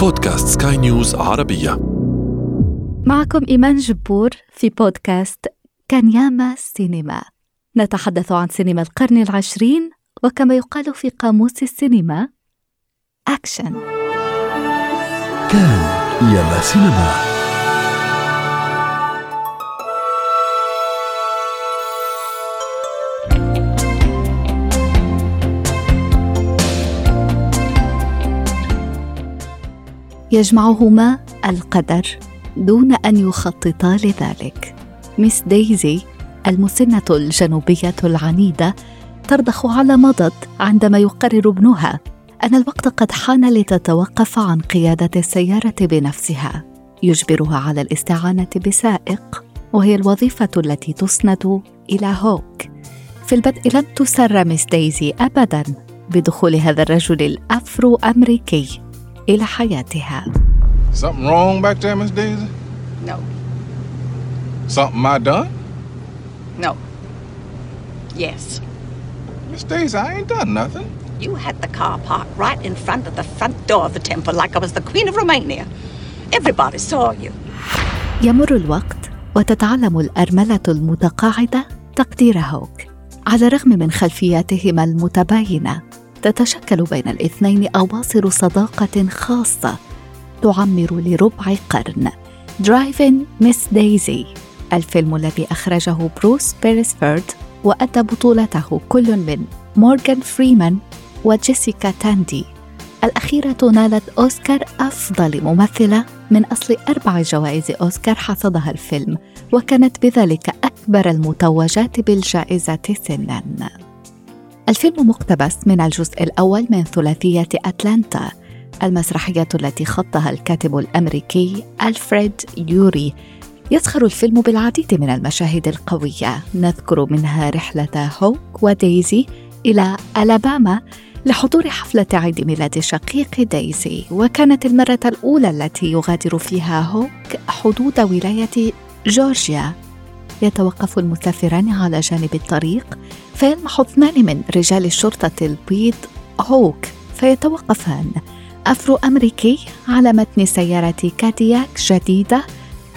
بودكاست سكاي نيوز عربية. معكم إيمان جبور في بودكاست كان ياما سينما. نتحدث عن سينما القرن العشرين وكما يقال في قاموس السينما. أكشن كان ياما سينما. يجمعهما القدر دون أن يخططا لذلك. مس دايزي المسنة الجنوبية العنيدة ترضخ على مضض عندما يقرر ابنها أن الوقت قد حان لتتوقف عن قيادة السيارة بنفسها. يجبرها على الاستعانة بسائق وهي الوظيفة التي تسند إلى هوك. في البدء لم تسر مس دايزي ابدا بدخول هذا الرجل الافرو امريكي إلى حياتها. Something wrong back there, Miss Daisy? No. Something I done? No. Yes. Miss Daisy, I ain't done nothing. You had the car parked right in front of the front door of the temple like I was the Queen of Romania. Everybody saw you. يمر الوقت وتتعلم الأرملة المتقاعدة تقدير هوك على الرغم من خلفياتهما المتباينة تتشكل بين الاثنين أواصر صداقة خاصة تعمر لربع قرن. Driving Miss Daisy الفيلم الذي أخرجه بروس بيرسفورد وأدى بطولته كل من مورغان فريمان وجيسيكا تاندي. الأخيرة نالت أوسكار أفضل ممثلة من أصل أربع جوائز أوسكار حصدها الفيلم وكانت بذلك أكبر المتوجات بالجائزة سناً. الفيلم مقتبس من الجزء الأول من ثلاثية أتلانتا المسرحية التي خطها الكاتب الأمريكي ألفريد يوري. يسخر الفيلم بالعديد من المشاهد القوية. نذكر منها رحلة هوك ودايزي إلى ألاباما لحضور حفلة عيد ميلاد شقيق دايزي وكانت المرة الأولى التي يغادر فيها هوك حدود ولاية جورجيا. يتوقف المسافران على جانب الطريق فيلمح اثنان من رجال الشرطة البيض هوك فيتوقفان. أفرو أمريكي على متن سيارة كاديلاك جديدة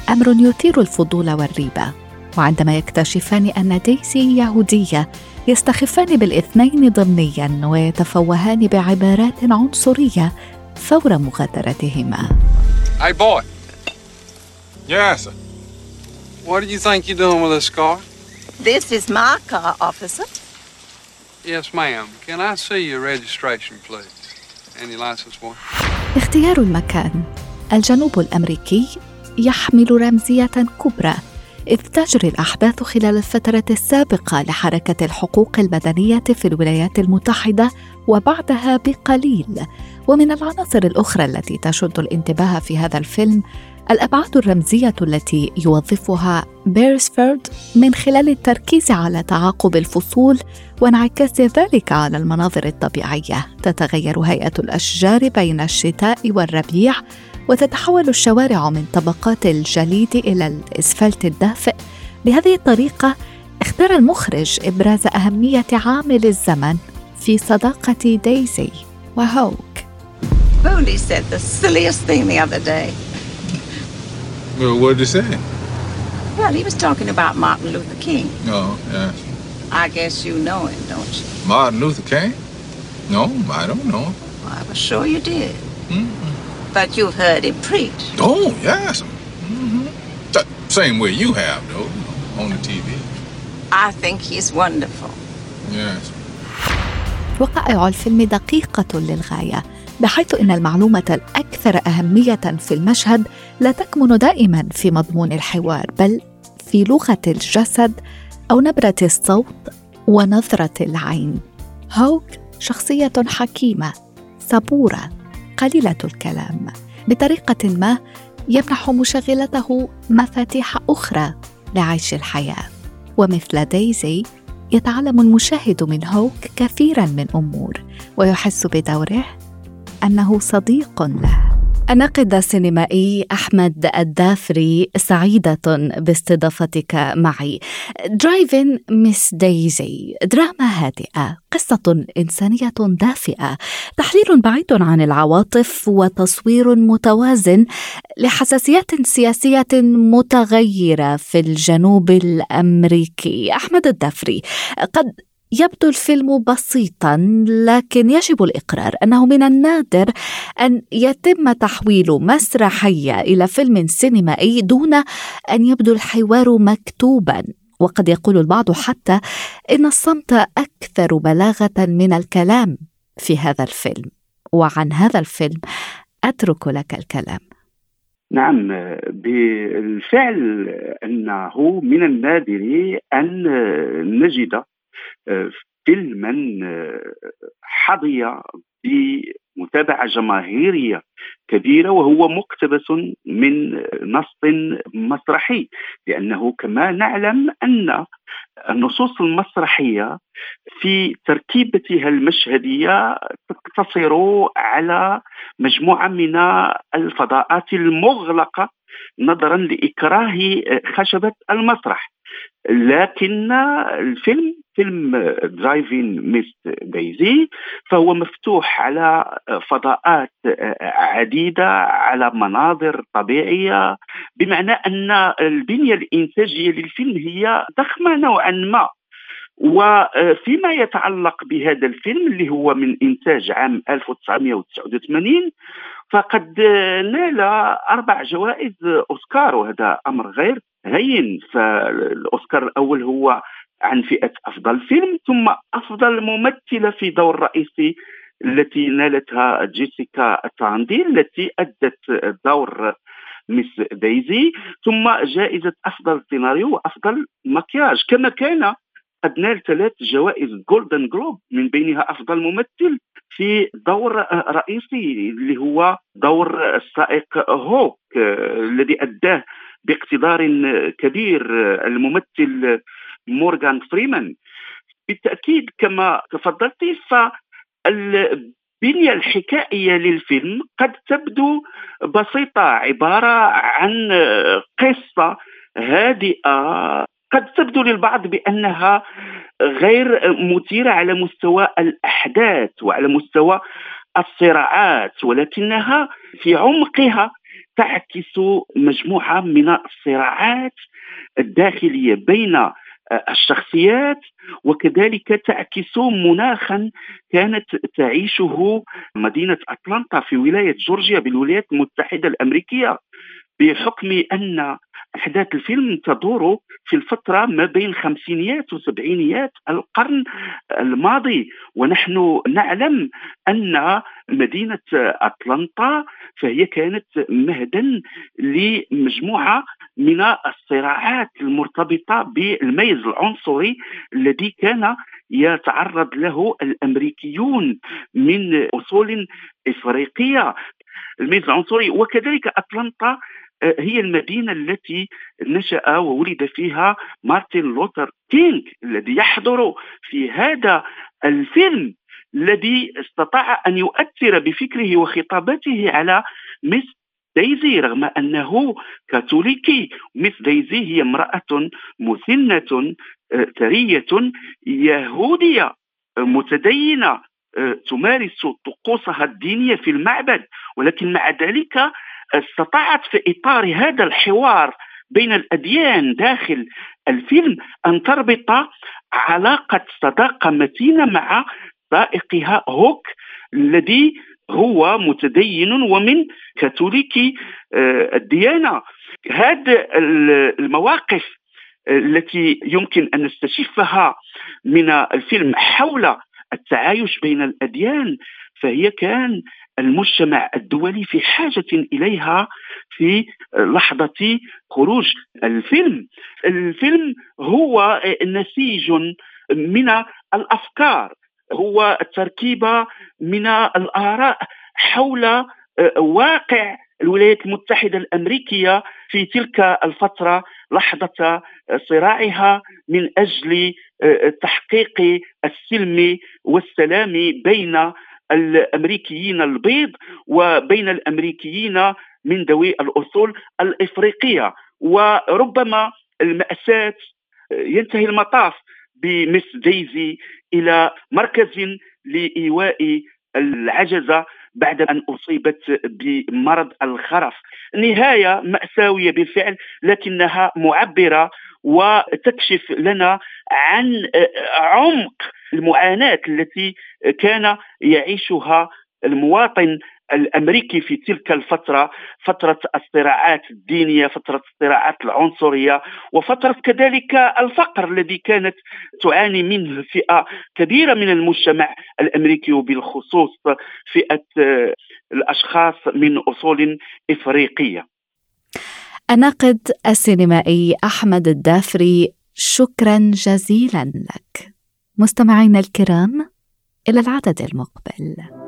أمر يثير الفضول والريبة. وعندما يكتشفان أن دايزي يهودية يستخفان بالاثنين ضمنيا ويتفوهان بعبارات عنصرية فور مغادرتهما. Hey boy, Yes. What do you think you're doing with this car? This is my car, officer. Yes, ma'am. Can I see your registration, please? Any license one? اختيار المكان الجنوب الأمريكي يحمل رمزية كبرى إذ تجري الأحداث خلال الفترة السابقة لحركة الحقوق المدنية في الولايات المتحدة وبعدها بقليل ومن العناصر الأخرى التي تشد الانتباه في هذا الفيلم الأبعاد الرمزية التي يوظفها بيرسفورد من خلال التركيز على تعاقب الفصول وانعكاس ذلك على المناظر الطبيعية. تتغير هيئة الأشجار بين الشتاء والربيع وتتحول الشوارع من طبقات الجليد إلى الإسفلت الدافئ. بهذه الطريقة اختار المخرج إبراز أهمية عامل الزمن في صداقة دايزي وهوك. Mooney said the silliest thing the other day. Well, what did he say? Well, he was talking about Martin Luther King. Oh, yes. I guess you know him, don't you? Martin Luther King? No, I don't know. him. Well, I was sure you did. Mm-mm. But you've heard him preach. Oh, yes. Mm-hmm. Th- same way you have, though, you know, on the TV. I think he's wonderful. Yes. وقائع الفيلم دقيقة للغاية بحيث إن المعلومة الأكثر أهمية في المشهد لا تكمن دائما في مضمون الحوار بل في لغة الجسد أو نبرة الصوت ونظرة العين. هوك شخصية حكيمة، صبورة، قليلة الكلام، بطريقة ما يمنح مشغلته مفاتيح أخرى لعيش الحياة. ومثل دايزي يتعلم المشاهد من هوك كثيرا من أمور ويحس بدوره أنه صديق له. الناقد السينمائي أحمد الدافري سعيدة باستضافتك معي. Driving Miss Daisy دراما هادئة قصة إنسانية دافئة. تحليل بعيد عن العواطف وتصوير متوازن لحساسيات سياسية متغيرة في الجنوب الأمريكي. أحمد الدافري قد يبدو الفيلم بسيطا لكن يجب الإقرار أنه من النادر أن يتم تحويل مسرحية إلى فيلم سينمائي دون أن يبدو الحوار مكتوبا. وقد يقول البعض حتى إن الصمت أكثر بلاغة من الكلام في هذا الفيلم. وعن هذا الفيلم أترك لك الكلام. نعم بالفعل أنه من النادر أن نجد فيلما حظي بمتابعة جماهيرية كبيرة وهو مقتبس من نص مسرحي. لأنه كما نعلم أن النصوص المسرحية في تركيبتها المشهدية تقتصر على مجموعة من الفضاءات المغلقة نظرا لإكراه خشبة المسرح. لكن الفيلم فيلم Driving Miss Daisy فهو مفتوح على فضاءات عديدة على مناظر طبيعية بمعنى أن البنية الإنتاجية للفيلم هي ضخمة نوعا ما. وفيما يتعلق بهذا الفيلم اللي هو من إنتاج عام 1989 فقد نال أربع جوائز أوسكار وهذا أمر غير هين فالأوسكار الأول هو عن فئة أفضل فيلم ثم أفضل ممثلة في دور رئيسي التي نالتها جيسيكا تاندي التي أدت دور Miss Daisy ثم جائزة أفضل سيناريو وأفضل مكياج. كما كان قد نال ثلاث جوائز Golden Globe من بينها أفضل ممثل في دور رئيسي اللي هو دور السائق هوك الذي أداه باقتدار كبير الممثل مورغان فريمان. بالتأكيد كما تفضلت فالبنية الحكائية للفيلم قد تبدو بسيطة عبارة عن قصة هادئة. قد تبدو للبعض بأنها غير مثيرة على مستوى الأحداث وعلى مستوى الصراعات ولكنها في عمقها تعكس مجموعة من الصراعات الداخلية بين الشخصيات وكذلك تعكس مناخا كانت تعيشه مدينة أتلانتا في ولاية جورجيا بالولايات المتحدة الأمريكية بحكم أن إحداث الفيلم تدور في الفترة ما بين خمسينيات وسبعينيات القرن الماضي ونحن نعلم أن مدينة اتلانتا فهي كانت مهدا لمجموعة من الصراعات المرتبطة بالميز العنصري الذي كان يتعرض له الأمريكيون من أصول إفريقية. الميز العنصري وكذلك اتلانتا هي المدينة التي نشأ وولد فيها مارتن لوثر كينغ الذي يحضر في هذا الفيلم الذي استطاع أن يؤثر بفكره وخطاباته على مس دايزي رغم أنه كاثوليكي. مس دايزي هي امرأة مسنة آه، ثرية يهودية متدينة آه، تمارس طقوسها الدينية في المعبد. ولكن مع ذلك استطاعت في إطار هذا الحوار بين الأديان داخل الفيلم أن تربط علاقة صداقه متينه مع سائقها هوك الذي هو متدين ومن كاثوليكي آه، الديانة. هذه المواقف التي يمكن أن نستشفها من الفيلم حول التعايش بين الأديان فهي كان المجتمع الدولي في حاجة إليها في لحظة خروج الفيلم. الفيلم هو نسيج من الأفكار هو تركيبة من الآراء حول واقع الولايات المتحدة الأمريكية في تلك الفترة لحظة صراعها من أجل تحقيق السلم والسلام بين الأمريكيين البيض وبين الأمريكيين من ذوي الأصول الإفريقية. وربما المأساة ينتهي المطاف بمس ديزي إلى مركز لإيواء العجزه بعد أن أصيبت بمرض الخرف. نهاية مأساوية بالفعل لكنها معبرة وتكشف لنا عن عمق المعاناة التي كان يعيشها المواطن الأمريكي في تلك الفترة فترة الصراعات الدينية فترة الصراعات العنصرية وفترة كذلك الفقر الذي كانت تعاني منه فئة كبيرة من المجتمع الأمريكي وبالخصوص فئة الأشخاص من أصول إفريقية. الناقد السينمائي أحمد الدافري شكرا جزيلا لك. مستمعينا الكرام إلى العدد المقبل.